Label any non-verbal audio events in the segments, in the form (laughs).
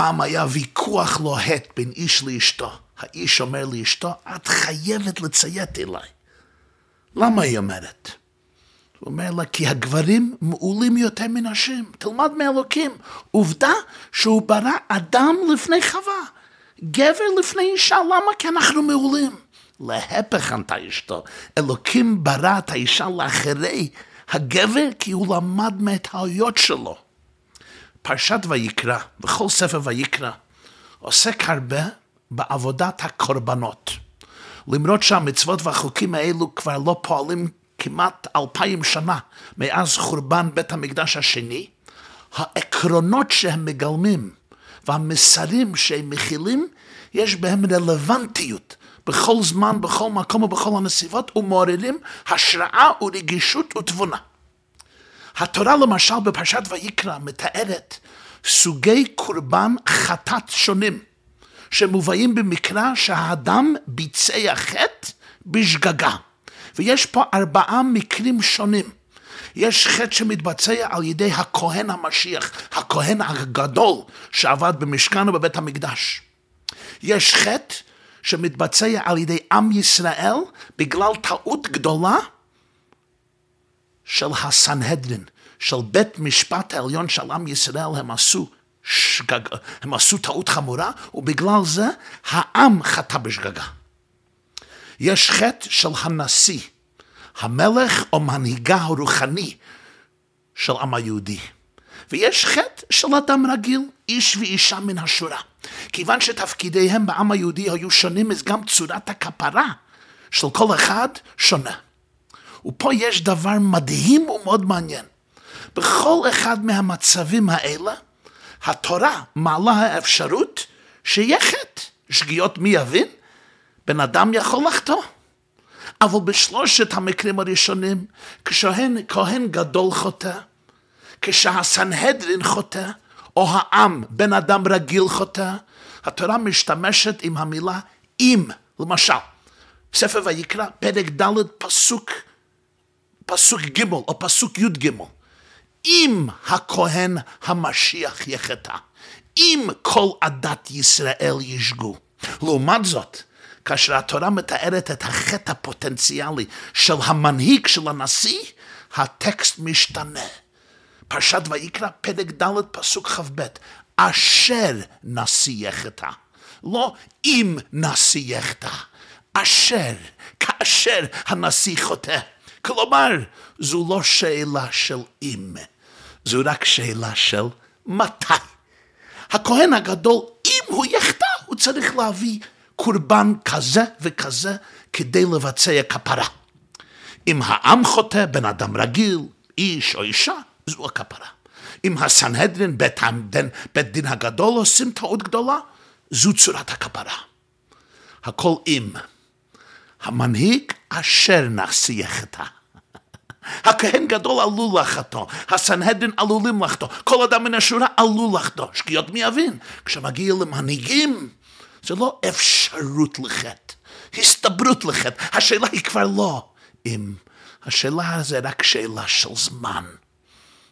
פעם היה ויכוח לוהט בין איש לאשתו. האיש אומר לאשתו, את חייבת לציית אליי. למה היא אומרת? הוא אומר לה, כי הגברים מעולים יותר מנשים. תלמד מאלוקים. עובדה שהוא ברא אדם לפני חווה. גבר לפני אישה, למה? כי אנחנו מעולים. להפך ענתה אשתו, אלוקים ברא את האישה לאחרי הגבר כי הוא למד מהטעויות שלו. פרשת ויקרא, וכל ספר ויקרא, עוסק הרבה בעבודת הקורבנות. למרות שהמצוות והחוקים האלו כבר לא פועלים כמעט אלפיים שנה מאז חורבן בית המקדש השני, העקרונות שהם מגלמים והמסרים שהם מכילים, יש בהם רלוונטיות בכל זמן, בכל מקום ובכל הנסיבות, ומעוררים השראה ורגישות ותבונה. התורה למשל בפרשת ויקרא מתארת סוגי קורבן חטאת שונים, שמובאים במקרא שהאדם ביצע חטא בשגגה. ויש פה ארבעה מקרים שונים. יש חטא שמתבצע על ידי הכהן המשיח, הכהן הגדול שעבד במשכן ובבית המקדש. יש חטא שמתבצע על ידי עם ישראל בגלל טעות גדולה של הסנהדרין, של בית משפט העליון של עם ישראל, הם עשו שגג, הם עשו טעות חמורה, ובגלל זה העם חטא בשגגה. יש חטא של הנשיא, המלך או מנהיגה הרוחני של עם היהודי. ויש חטא של אדם רגיל, איש ואישה מן השורה. כיוון שתפקידיהם בעם היהודי היו שונים, אז גם צורת הכפרה של כל אחד שונה. ופה יש דבר מדהים ומאוד מעניין. בכל אחד מהמצבים האלה, התורה מעלה האפשרות שיהיה חטא. שגיאות מי יבין? בן אדם יכול לחטוא. אבל בשלושת המקרים הראשונים, כשכהן גדול חוטא, כשהסנהדרין חוטא, או העם, בן אדם רגיל חוטא, התורה משתמשת עם המילה אם, למשל, ספר ויקרא, פרק ד', פסוק, פסוק ג' או פסוק י"ג. אם הכהן המשיח יחטא, אם כל עדת ישראל ישגו. לעומת זאת, כאשר התורה מתארת את החטא הפוטנציאלי של המנהיג של הנשיא, הטקסט משתנה. פרשת ויקרא, פרק ד', פסוק כ"ב, אשר נשיא יחטא. לא אם נשיא יחטא, אשר, כאשר הנשיא חוטא. כלומר, זו לא שאלה של אם, זו רק שאלה של מתי. הכהן הגדול, אם הוא יחטא, הוא צריך להביא קורבן כזה וכזה כדי לבצע כפרה. אם העם חוטא, בן אדם רגיל, איש או אישה, זו הכפרה. אם הסנהדרין, בית, בית, דין הגדול, עושים טעות גדולה, זו צורת הכפרה. הכל אם. המנהיג אשר חטא. הכהן גדול עלול לחטוא, הסנהדרין עלולים לחטוא, כל אדם מן השורה עלול לחטוא. שגיאות מי יבין? כשמגיע למנהיגים, זה לא אפשרות לחטא, הסתברות לחטא. השאלה היא כבר לא אם, השאלה זה רק שאלה של זמן.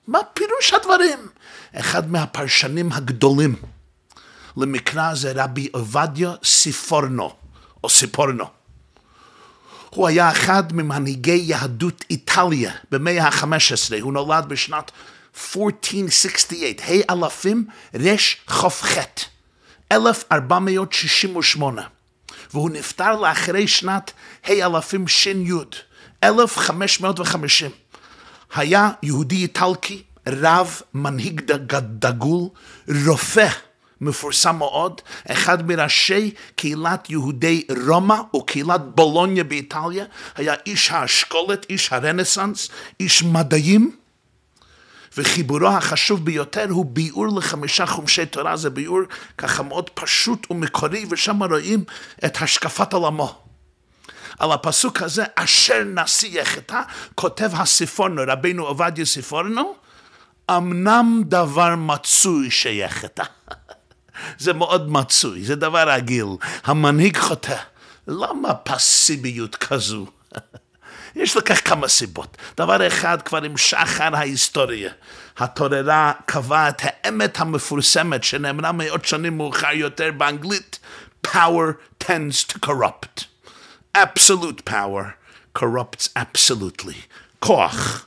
מה פירוש הדברים? אחד מהפרשנים הגדולים למקרא זה רבי עובדיה סיפורנו, או סיפורנו. הוא היה אחד ממנהיגי יהדות איטליה במאה ה-15, הוא נולד בשנת 1468, ה' אלפים רכ"ח, 1468, והוא נפטר לאחרי שנת ה' אלפים ש"י, 1550. היה יהודי איטלקי, רב, מנהיג דגול, רופא מפורסם מאוד, אחד מראשי קהילת יהודי רומא וקהילת בולוניה באיטליה, היה איש האשכולת, איש הרנסאנס, איש מדעים, וחיבורו החשוב ביותר הוא ביאור לחמישה חומשי תורה, זה ביאור ככה מאוד פשוט ומקורי, ושם רואים את השקפת עולמו. על הפסוק הזה, אשר נשיא יחטא, כותב הסיפורנו, רבינו עובדיה סיפורנו, אמנם דבר מצוי שיחטא. זה מאוד מצוי, זה דבר רגיל. המנהיג חוטא. למה פסיביות כזו? (laughs) יש לכך כמה סיבות. דבר אחד, כבר עם שחר ההיסטוריה, התוררה קבעה את האמת המפורסמת שנאמרה מאות שנים מאוחר יותר באנגלית, power tends to corrupt. absolute power corrupts absolutely. כוח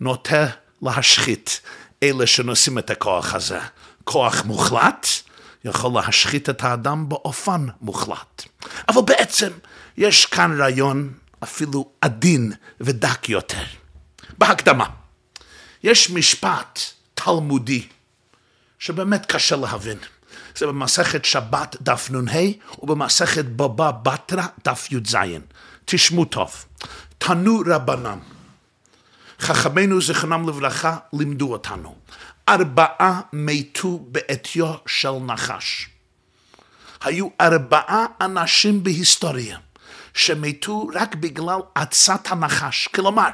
נוטה להשחית אלה שנושאים את הכוח הזה. כוח מוחלט יכול להשחית את האדם באופן מוחלט. אבל בעצם יש כאן רעיון אפילו עדין ודק יותר. בהקדמה, יש משפט תלמודי שבאמת קשה להבין. זה במסכת שבת דף נ"ה ובמסכת בבא בתרא דף י"ז. תשמעו טוב. תנו רבנם. חכמינו זיכרונם לברכה לימדו אותנו. ארבעה מתו בעטיו של נחש. היו ארבעה אנשים בהיסטוריה שמתו רק בגלל עצת הנחש. כלומר,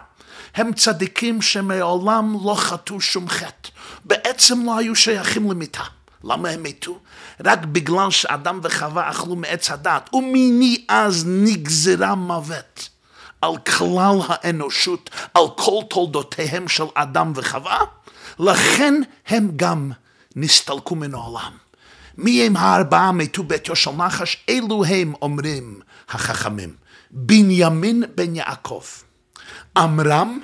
הם צדיקים שמעולם לא חטאו שום חטא. בעצם לא היו שייכים למיתה. למה הם מתו? רק בגלל שאדם וחווה אכלו מעץ הדת, ומיני אז נגזרה מוות על כלל האנושות, על כל תולדותיהם של אדם וחווה, לכן הם גם נסתלקו מן העולם. מי הם הארבעה מתו ביתו של נחש? אלו הם אומרים החכמים. בנימין בן יעקב, עמרם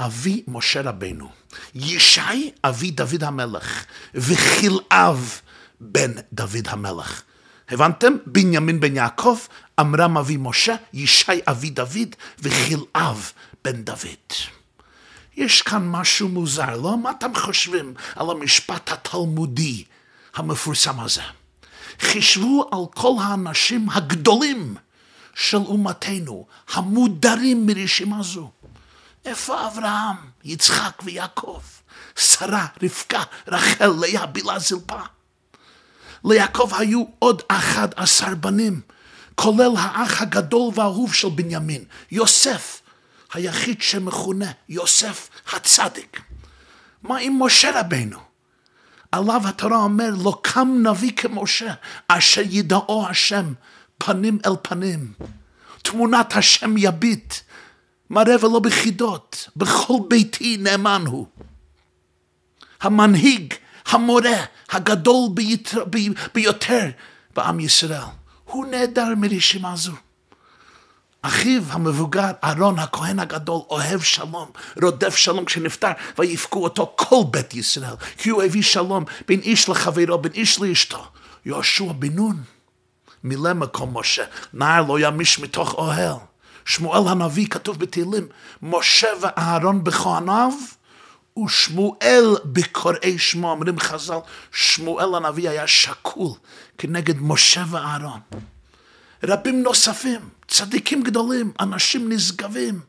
אבי משה רבנו, ישי אבי דוד המלך, וכלאב בן דוד המלך. הבנתם? בנימין בן יעקב, עמרם אבי משה, ישי אבי דוד, וכלאב בן דוד. יש כאן משהו מוזר, לא? מה אתם חושבים על המשפט התלמודי המפורסם הזה? חישבו על כל האנשים הגדולים של אומתנו, המודרים מרשימה זו. איפה אברהם, יצחק ויעקב, שרה, רבקה, רחל, לאה, בילה, זלפה? ליעקב היו עוד אחד עשר בנים, כולל האח הגדול והאהוב של בנימין, יוסף, היחיד שמכונה יוסף הצדיק. מה עם משה רבנו? עליו התורה אומר, לא קם נביא כמשה, אשר ידעו השם פנים אל פנים. תמונת השם יביט, מראה ולא בחידות, בכל ביתי נאמן הוא. המנהיג, המורה, הגדול ביותר, ביותר בעם ישראל, הוא נעדר מרשימה זו. אחיו המבוגר, אהרון הכהן הגדול, אוהב שלום, רודף שלום כשנפטר, ויפקו אותו כל בית ישראל, כי הוא הביא שלום בין איש לחברו, בין איש לאשתו. יהושע בן נון, מילא מקום משה, נער לא ימיש מתוך אוהל. שמואל הנביא כתוב בתהילים, משה ואהרון בכהניו, ושמואל בקוראי שמו, אומרים חז"ל, שמואל הנביא היה שקול כנגד משה ואהרון. רבים נוספים, צדיקים גדולים, אנשים נשגבים,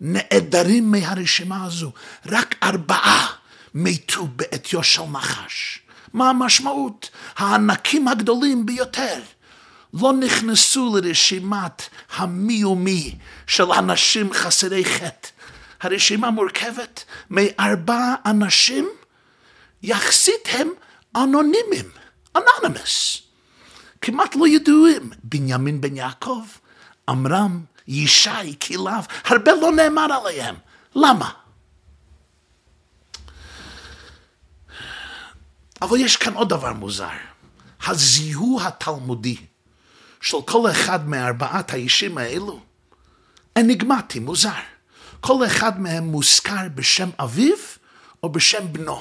נעדרים מהרשימה הזו. רק ארבעה מתו בעטיו של נחש. מה המשמעות? הענקים הגדולים ביותר לא נכנסו לרשימת המי ומי של אנשים חסרי חטא. הרשימה מורכבת מארבעה אנשים, יחסית הם אנונימיים, אנונימוס. כמעט לא ידועים. בנימין בן יעקב, עמרם, ישי, כלאב, הרבה לא נאמר עליהם. למה? אבל יש כאן עוד דבר מוזר. הזיהוי התלמודי של כל אחד מארבעת האישים האלו אניגמטי, מוזר. כל אחד מהם מוזכר בשם אביו או בשם בנו.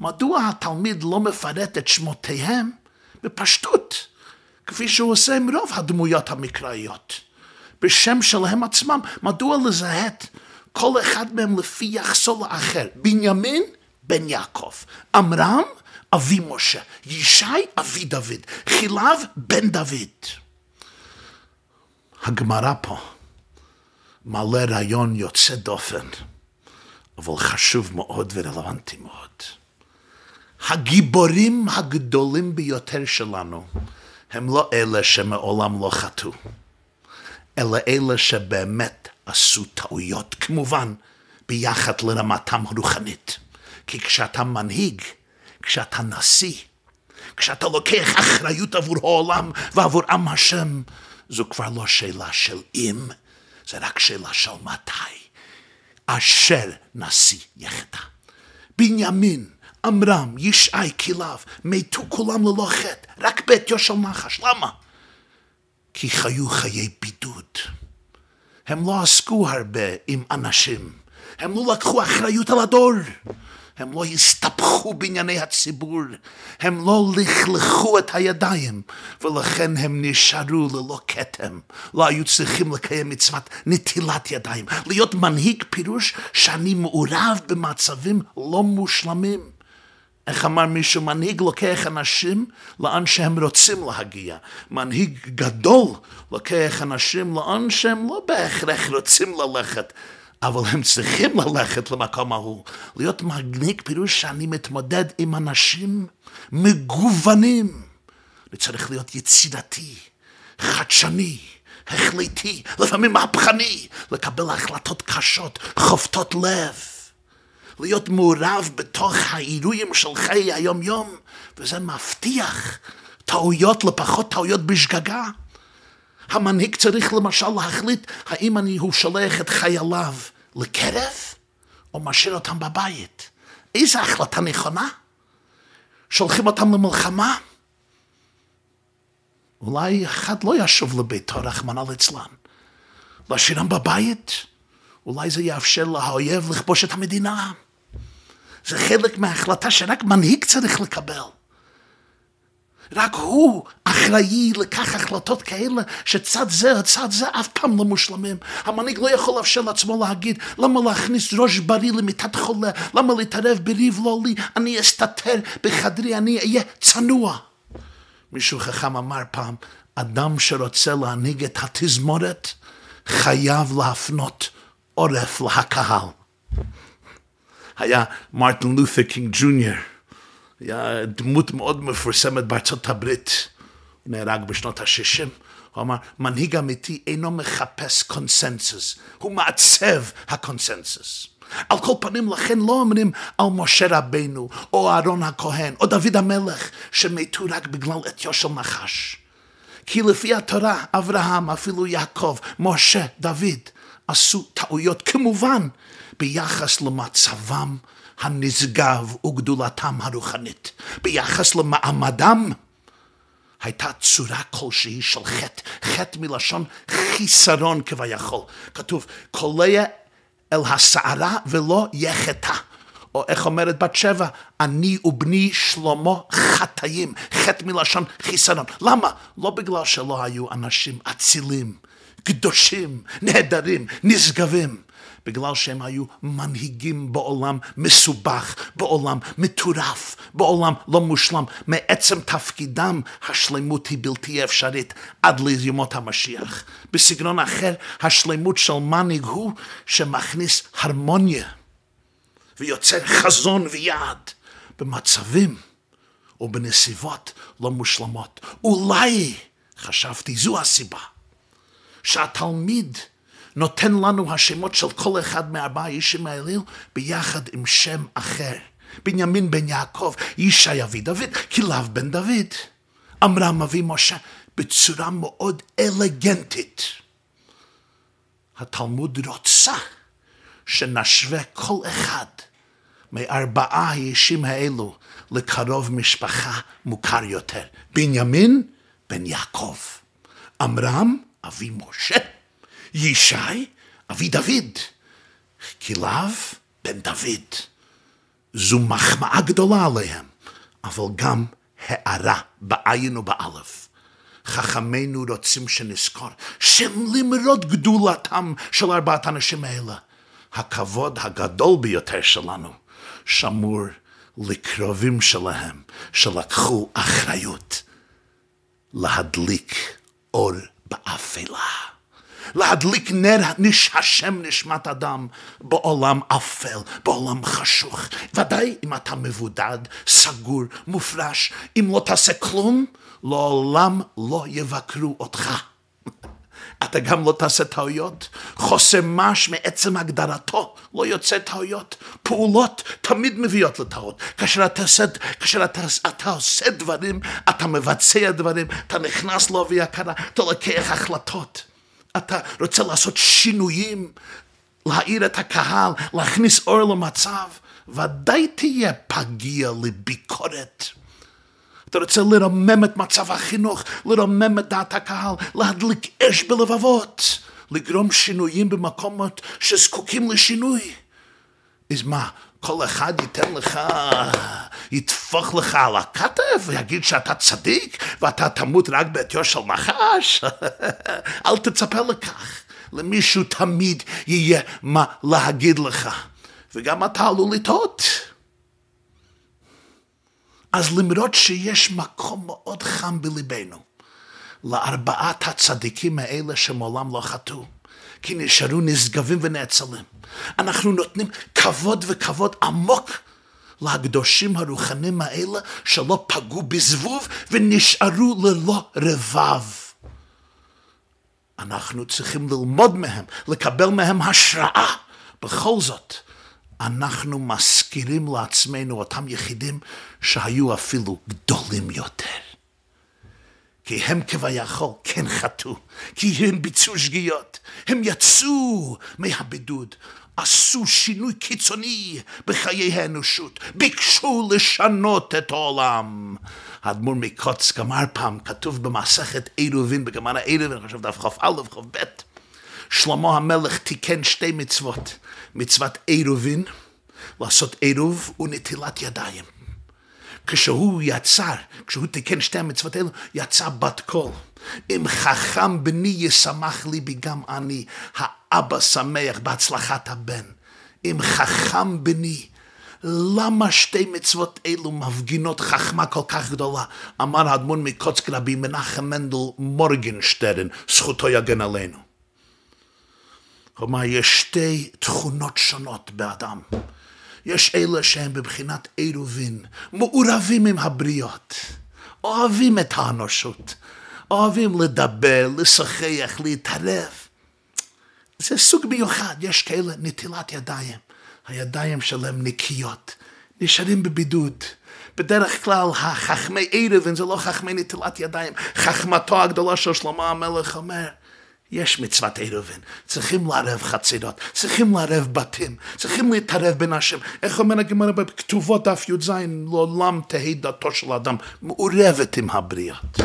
מדוע התלמיד לא מפרט את שמותיהם? בפשטות. כפי שהוא עושה עם רוב הדמויות המקראיות. בשם שלהם עצמם, מדוע לזהת כל אחד מהם לפי יחסו לאחר? בנימין בן יעקב, עמרם אבי משה, ישי אבי דוד, חילב בן דוד. הגמרא פה מעלה רעיון יוצא דופן, אבל חשוב מאוד ורלוונטי מאוד. הגיבורים הגדולים ביותר שלנו הם לא אלה שמעולם לא חטאו, אלא אלה שבאמת עשו טעויות, כמובן, ביחד לרמתם הרוחנית. כי כשאתה מנהיג, כשאתה נשיא, כשאתה לוקח אחריות עבור העולם ועבור עם השם, זו כבר לא שאלה של אם, זה רק שאלה של מתי. אשר נשיא יחדה. בנימין, עמרם, ישי, כליו, מתו כולם ללא חטא, רק בעטיו של נחש. למה? כי חיו חיי בידוד. הם לא עסקו הרבה עם אנשים, הם לא לקחו אחריות על הדור. הם לא הסתבכו בענייני הציבור, הם לא לכלכו את הידיים, ולכן הם נשארו ללא כתם. לא היו צריכים לקיים מצוות נטילת ידיים. להיות מנהיג פירוש שאני מעורב במצבים לא מושלמים. איך אמר מישהו? מנהיג לוקח אנשים לאן שהם רוצים להגיע. מנהיג גדול לוקח אנשים לאן שהם לא בהכרח רוצים ללכת. אבל הם צריכים ללכת למקום ההוא. להיות מנהיג פירוש שאני מתמודד עם אנשים מגוונים. אני צריך להיות יצירתי, חדשני, החלטי, לפעמים מהפכני, לקבל החלטות קשות, חופתות לב. להיות מעורב בתוך האירועים של חיי היום-יום, וזה מבטיח טעויות לפחות טעויות בשגגה. המנהיג צריך למשל להחליט האם אני, הוא שולח את חייליו לקרב או משאיר אותם בבית. איזו החלטה נכונה? שולחים אותם למלחמה? אולי אחד לא ישוב לביתו, רחמנא ליצלן. להשאירם בבית? אולי זה יאפשר לאויב לכבוש את המדינה. זה חלק מההחלטה שרק מנהיג צריך לקבל. רק הוא אחראי לקח החלטות כאלה שצד זה או צד זה אף פעם לא מושלמים. המנהיג לא יכול לאפשר לעצמו להגיד למה להכניס ראש בריא למיטת חולה, למה להתערב בריב לא לי, אני אסתתר בחדרי, אני אהיה צנוע. מישהו חכם אמר פעם, אדם שרוצה להנהיג את התזמורת חייב להפנות עורף לקהל. היה מרטין לותר קינג ג'וניור. היה דמות מאוד מפורסמת בארצות הברית, נהרג בשנות ה-60. הוא אמר, מנהיג אמיתי אינו מחפש קונסנזוס, הוא מעצב הקונסנזוס. על כל פנים, לכן לא אומרים על משה רבנו, או אהרון הכהן, או דוד המלך, שמתו רק בגלל עטיו של נחש. כי לפי התורה, אברהם, אפילו יעקב, משה, דוד, עשו טעויות, כמובן, ביחס למצבם הנשגב וגדולתם הרוחנית. ביחס למעמדם הייתה צורה כלשהי של חטא, חטא מלשון חיסרון כביכול. כתוב, קולע אל הסערה ולא יחטא. או איך אומרת בת שבע, אני ובני שלמה חטאים, חטא מלשון חיסרון. למה? לא בגלל שלא היו אנשים אצילים, קדושים, נהדרים, נשגבים. בגלל שהם היו מנהיגים בעולם מסובך, בעולם מטורף, בעולם לא מושלם. מעצם תפקידם השלמות היא בלתי אפשרית עד לימות המשיח. בסגנון אחר, השלמות של מנהיג הוא שמכניס הרמוניה ויוצר חזון ויעד במצבים או בנסיבות לא מושלמות. אולי, חשבתי, זו הסיבה, שהתלמיד נותן לנו השמות של כל אחד מארבעה אישים האלו ביחד עם שם אחר. בנימין בן יעקב, ישי אבי דוד, כליו בן דוד. עמרם אבי משה, בצורה מאוד אלגנטית. התלמוד רוצה שנשווה כל אחד מארבעה האישים האלו לקרוב משפחה מוכר יותר. בנימין בן יעקב, עמרם אבי משה. ישי, אבי דוד, כליו בן דוד. זו מחמאה גדולה עליהם, אבל גם הערה בעין ובאלף. חכמינו רוצים שנזכור שלמרות גדולתם של ארבעת האנשים האלה, הכבוד הגדול ביותר שלנו שמור לקרובים שלהם שלקחו אחריות להדליק אור באפלה. להדליק נר נש השם נשמת אדם בעולם אפל, בעולם חשוך. ודאי אם אתה מבודד, סגור, מופרש, אם לא תעשה כלום, לעולם לא יבקרו אותך. (laughs) אתה גם לא תעשה טעויות. חוסר מש מעצם הגדרתו לא יוצא טעויות. פעולות תמיד מביאות לטעות. כאשר אתה עושה, כאשר אתה, אתה עושה דברים, אתה מבצע דברים, אתה נכנס לעובי הקרה, אתה לוקח החלטות. אתה רוצה לעשות שינויים, להעיר את הקהל, להכניס אור למצב, ודאי תהיה פגיע לביקורת. אתה רוצה לרומם את מצב החינוך, לרומם את דעת הקהל, להדליק אש בלבבות, לגרום שינויים במקומות שזקוקים לשינוי. אז מה, כל אחד ייתן לך, יטפוח לך על הכתף ויגיד שאתה צדיק ואתה תמות רק בעטיו של נחש? (laughs) אל תצפה לכך. למישהו תמיד יהיה מה להגיד לך, וגם אתה עלול לטעות. אז למרות שיש מקום מאוד חם בליבנו לארבעת הצדיקים האלה שמעולם לא חטאו, כי נשארו נשגבים ונאצלים, אנחנו נותנים כבוד וכבוד עמוק לקדושים הרוחנים האלה שלא פגעו בזבוב ונשארו ללא רבב. אנחנו צריכים ללמוד מהם, לקבל מהם השראה. בכל זאת, אנחנו מזכירים לעצמנו אותם יחידים שהיו אפילו גדולים יותר. כי הם כביכול כן חטאו, כי הם ביצעו שגיאות, הם יצאו מהבידוד, עשו שינוי קיצוני בחיי האנושות, ביקשו לשנות את העולם. האדמו"ר מקוצק אמר פעם, כתוב במסכת עירובין, בגמר העירובין, אני חושב דף כ"א, כ"ב, שלמה המלך תיקן שתי מצוות, מצוות עירובין, לעשות עירוב ונטילת ידיים. כשהוא יצר, כשהוא תיקן שתי המצוות האלו, יצא בת קול. אם חכם בני ישמח ליבי גם אני, האבא שמח בהצלחת הבן. אם חכם בני, למה שתי מצוות אלו מפגינות חכמה כל כך גדולה? אמר האדמון מקוצק רבי מנחם מנדל מורגנשטרן, זכותו יגן עלינו. כלומר, יש שתי תכונות שונות באדם. יש אלה שהם בבחינת עירובין, מעורבים עם הבריות, אוהבים את האנושות, אוהבים לדבר, לשחח, להתערב. זה סוג מיוחד, יש כאלה נטילת ידיים, הידיים שלהם נקיות, נשארים בבידוד. בדרך כלל החכמי ערבין זה לא חכמי נטילת ידיים, חכמתו הגדולה של שלמה המלך אומר, יש מצוות עירובין, צריכים לערב חצירות, צריכים לערב בתים, צריכים להתערב בנשים. איך אומר הגמרא בכתובות דף י"ז, לעולם תהי דתו של אדם מעורבת עם הבריות.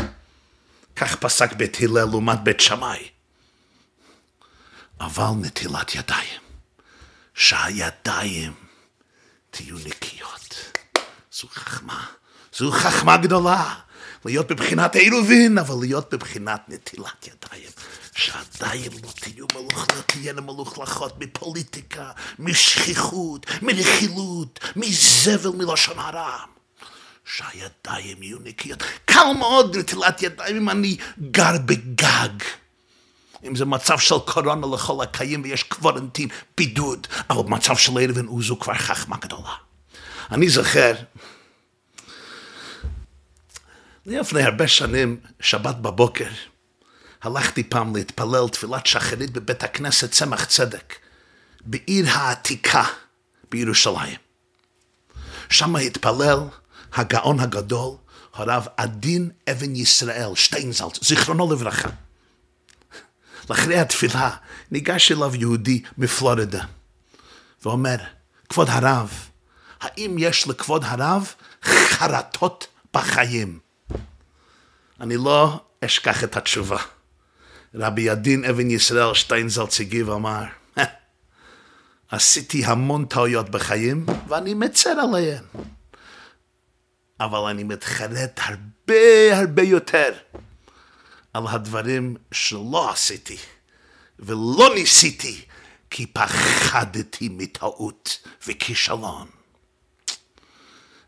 כך פסק בית הלל לעומת בית שמאי. אבל נטילת ידיים, שהידיים תהיו נקיות. זו חכמה, זו חכמה גדולה. להיות בבחינת עירובין, אבל להיות בבחינת נטילת ידיים. שעדיין לא תהיו מלוך, לא תהיינה מלוכלכות מפוליטיקה, משכיחות, מנחילות, מזבל, מלשון הרע. שהידיים יהיו נקיות. קל מאוד נטילת ידיים אם אני גר בגג. אם זה מצב של קורונה לכל הקיים ויש קוורנטין, בידוד, אבל במצב של ערב זו כבר חכמה גדולה. אני זוכר, לפני הרבה שנים, שבת בבוקר, הלכתי פעם להתפלל תפילת שחרית בבית הכנסת צמח צדק, בעיר העתיקה בירושלים. שם התפלל הגאון הגדול, הרב עדין אבן ישראל, שטיינזלץ, זיכרונו לברכה. לאחרי התפילה ניגש אליו יהודי מפלורידה ואומר, כבוד הרב, האם יש לכבוד הרב חרטות בחיים? אני לא אשכח את התשובה. רבי ידין אבן ישראל שטיינזלץ הגיב ואמר, עשיתי המון טעויות בחיים ואני מצר עליהן. אבל אני מתחרט הרבה הרבה יותר על הדברים שלא עשיתי ולא ניסיתי כי פחדתי מטעות וכישלון.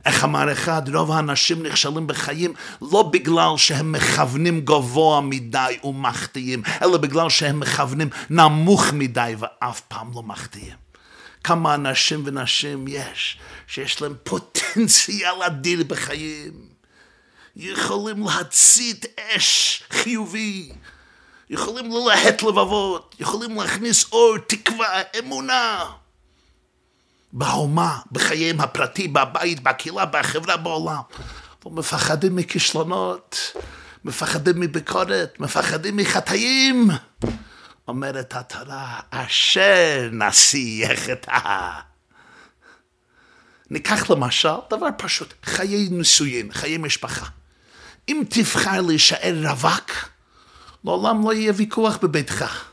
איך אמר אחד, רוב האנשים נכשלים בחיים לא בגלל שהם מכוונים גבוה מדי ומחטיאים, אלא בגלל שהם מכוונים נמוך מדי ואף פעם לא מחטיאים. כמה אנשים ונשים יש שיש להם פוטנציאל אדיר בחיים, יכולים להצית אש חיובי, יכולים ללהט לבבות, יכולים להכניס אור, תקווה, אמונה. באומה, בחייהם הפרטי, בבית, בקהילה, בחברה, בעולם. ומפחדים מכישלונות, מפחדים מביקורת, מפחדים מחטאים. אומרת התורה, אשר נשיא יחטא. ניקח למשל דבר פשוט, חיי נישואין, חיי משפחה. אם תבחר להישאר רווק, לעולם לא יהיה ויכוח בביתך.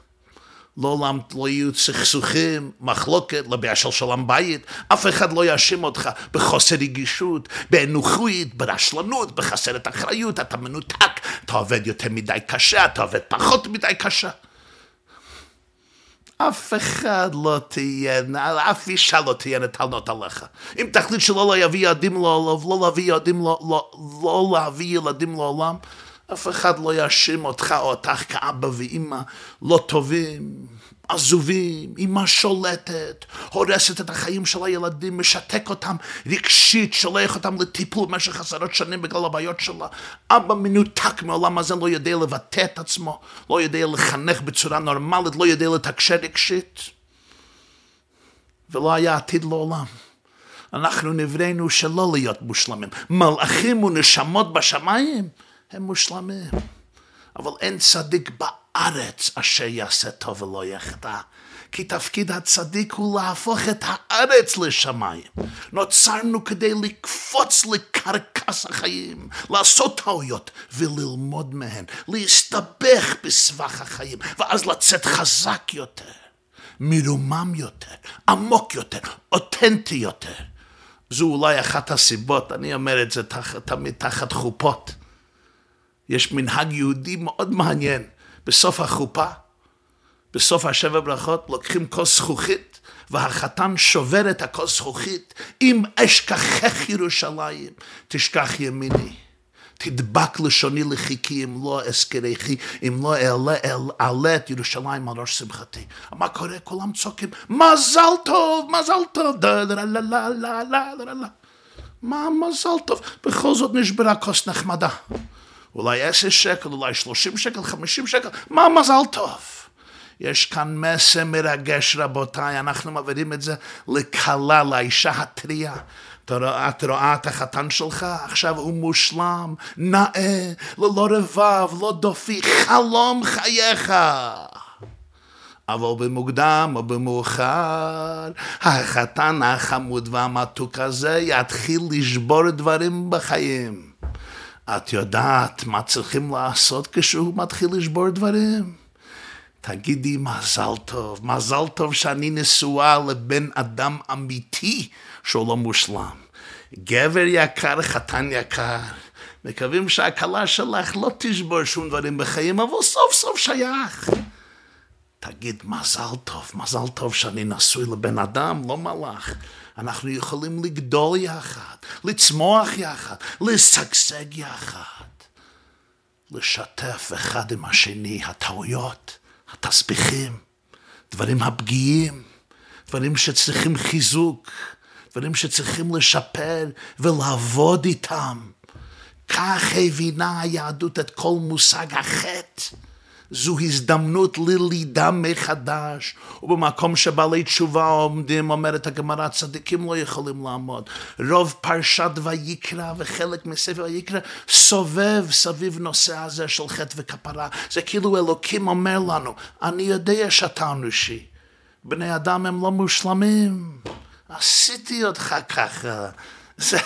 לא יהיו סכסוכים, מחלוקת, לבעיה של שלום בית, אף אחד לא יאשים אותך בחוסר רגישות, באנוכית, ברשלנות, בחסרת אחריות, אתה מנותק, אתה עובד יותר מדי קשה, אתה עובד פחות מדי קשה. אף אחד לא תהיה, אף אישה לא תהיה נטלנות עליך. אם תחליט שלא להביא ילדים לעולם, לא להביא ילדים, לא, לא, לא להביא ילדים לעולם, אף אחד לא יאשים אותך או אותך כאבא ואימא לא טובים, עזובים, אימא שולטת, הורסת את החיים של הילדים, משתק אותם רגשית, שולח אותם לטיפול במשך עשרות שנים בגלל הבעיות שלה. אבא מנותק מעולם הזה, לא יודע לבטא את עצמו, לא יודע לחנך בצורה נורמלית, לא יודע לתקשר רגשית. ולא היה עתיד לעולם. אנחנו נבראנו שלא להיות מושלמים. מלאכים ונשמות בשמיים הם מושלמים. אבל אין צדיק בארץ אשר יעשה טוב ולא יחטא. כי תפקיד הצדיק הוא להפוך את הארץ לשמיים. נוצרנו כדי לקפוץ לקרקס החיים, לעשות טעויות וללמוד מהן, להסתבך בסבך החיים, ואז לצאת חזק יותר, מרומם יותר, עמוק יותר, אותנטי יותר. זו אולי אחת הסיבות, אני אומר את זה תחת, תמיד תחת חופות. יש מנהג יהודי מאוד מעניין. בסוף החופה, בסוף השבע ברכות, לוקחים כוס זכוכית, והחתן שובר את הכוס זכוכית, אם אשכחך ירושלים, תשכח ימיני. תדבק לשוני לחיקי אם לא אזכרכי, אם לא אעלה, אעלה את ירושלים על ראש שמחתי. מה קורה? כולם צועקים, מזל טוב, מזל טוב, דה דה לה לה לה לה לה לה מה מזל טוב? בכל זאת נשברה כוס נחמדה. אולי עשר שקל, אולי שלושים שקל, חמישים שקל, מה מזל טוב? יש כאן מסר מרגש רבותיי, אנחנו מעבירים את זה לכלה, לאישה הטריה. את רואה את החתן שלך, עכשיו הוא מושלם, נאה, ללא רבב, לא דופי, חלום חייך. אבל במוקדם או במאוחר, החתן החמוד והמתוק הזה יתחיל לשבור דברים בחיים. את יודעת מה צריכים לעשות כשהוא מתחיל לשבור דברים? תגידי מזל טוב, מזל טוב שאני נשואה לבן אדם אמיתי שהוא לא מושלם. גבר יקר, חתן יקר, מקווים שהכלה שלך לא תשבור שום דברים בחיים, אבל סוף סוף שייך. תגיד מזל טוב, מזל טוב שאני נשוי לבן אדם, לא מלאך. אנחנו יכולים לגדול יחד, לצמוח יחד, לשגשג יחד, לשתף אחד עם השני הטעויות, התסביכים, דברים הפגיעים, דברים שצריכים חיזוק, דברים שצריכים לשפר ולעבוד איתם. כך הבינה היהדות את כל מושג החטא. זו הזדמנות ללידה מחדש, ובמקום שבעלי תשובה עומדים, אומרת הגמרא, צדיקים לא יכולים לעמוד. רוב פרשת ויקרא וחלק מספר ויקרא סובב סביב נושא הזה של חטא וכפרה. זה כאילו אלוקים אומר לנו, אני יודע שאתה אנושי. בני אדם הם לא מושלמים. עשיתי אותך ככה. זה,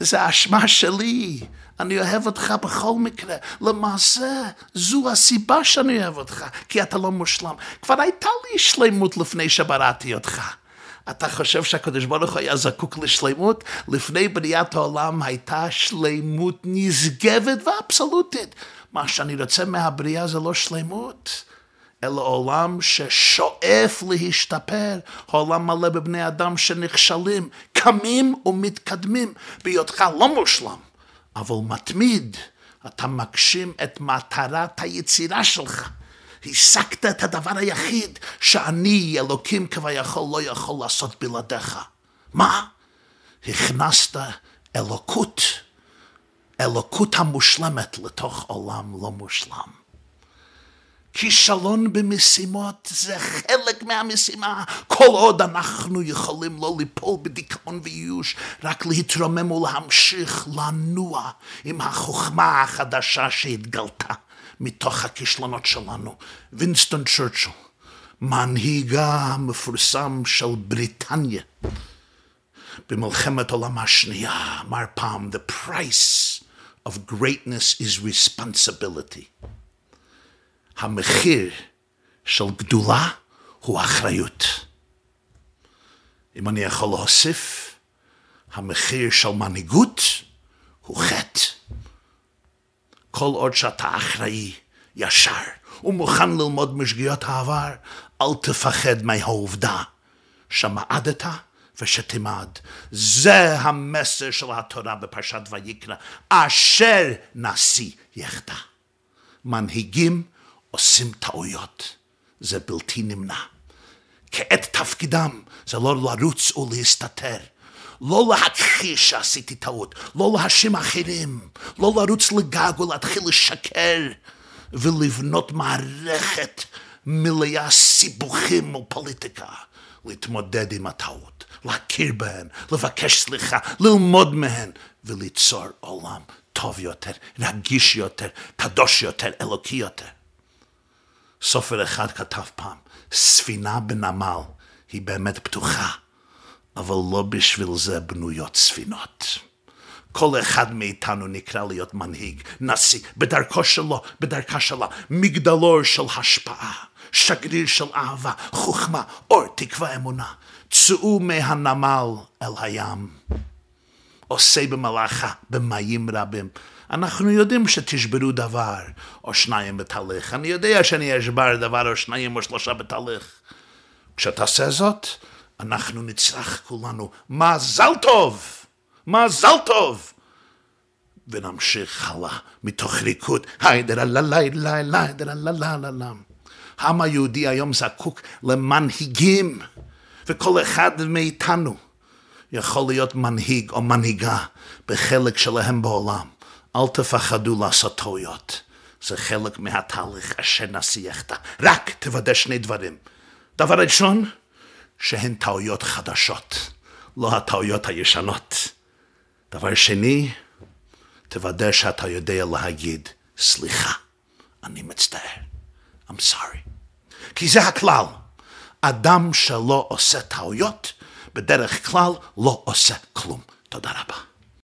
זה אשמה שלי. אני אוהב אותך בכל מקרה. למעשה, זו הסיבה שאני אוהב אותך, כי אתה לא מושלם. כבר הייתה לי שלמות לפני שבראתי אותך. אתה חושב שהקדוש ברוך הוא היה זקוק לשלמות? לפני בריאת העולם הייתה שלמות נשגבת ואבסולוטית. מה שאני רוצה מהבריאה זה לא שלמות. אלא עולם ששואף להשתפר, עולם מלא בבני אדם שנכשלים, קמים ומתקדמים בהיותך לא מושלם. אבל מתמיד, אתה מגשים את מטרת היצירה שלך. השגת את הדבר היחיד שאני, אלוקים כביכול, לא יכול לעשות בלעדיך. מה? הכנסת אלוקות, אלוקות המושלמת לתוך עולם לא מושלם. כישלון במשימות זה חלק מהמשימה. כל עוד אנחנו יכולים לא ליפול בדיכאון וייאוש, רק להתרומם ולהמשיך לנוע עם החוכמה החדשה שהתגלתה מתוך הכישלונות שלנו. וינסטון צ'רצ'ל, מנהיגה המפורסם של בריטניה, במלחמת העולם השנייה, אמר פעם, The price of greatness is responsibility. המחיר של גדולה הוא אחריות. אם אני יכול להוסיף, המחיר של מנהיגות הוא חטא. כל עוד שאתה אחראי, ישר, ומוכן ללמוד משגיאות העבר, אל תפחד מהעובדה שמעדת ושתימד. זה המסר של התורה בפרשת ויקרא, אשר נשיא יחדה. מנהיגים עושים טעויות, זה בלתי נמנע. כעת תפקידם זה לא לרוץ ולהסתתר. לא להכחיש שעשיתי טעות, לא להאשים אחרים, לא לרוץ לגג ולהתחיל לשקר ולבנות מערכת מלאה סיבוכים ופוליטיקה, להתמודד עם הטעות, להכיר בהן, לבקש סליחה, ללמוד מהן וליצור עולם טוב יותר, רגיש יותר, קדוש יותר, אלוקי יותר. סופר אחד כתב פעם, ספינה בנמל היא באמת פתוחה, אבל לא בשביל זה בנויות ספינות. כל אחד מאיתנו נקרא להיות מנהיג, נשיא, בדרכו שלו, בדרכה שלה, מגדלור של השפעה, שגריר של אהבה, חוכמה, אור, תקווה, אמונה. צאו מהנמל אל הים. עושה במלאכה, במים רבים. אנחנו יודעים שתשברו דבר או שניים בתהליך. אני יודע שאני אשבר דבר או שניים או שלושה בתהליך. כשתעשה זאת, אנחנו נצרח כולנו, מזל טוב! מזל טוב! ונמשיך הלאה מתוך ריקוד, העם היהודי היום זקוק למנהיגים, וכל אחד מאיתנו יכול להיות מנהיג או מנהיגה בחלק שלהם בעולם. אל תפחדו לעשות טעויות. זה חלק מהתהליך אשר נשיחת. רק תוודא שני דברים. דבר ראשון, שהן טעויות חדשות, לא הטעויות הישנות. דבר שני, תוודא שאתה יודע להגיד, סליחה, אני מצטער. I'm sorry. כי זה הכלל. אדם שלא עושה טעויות, בדרך כלל לא עושה כלום. תודה רבה.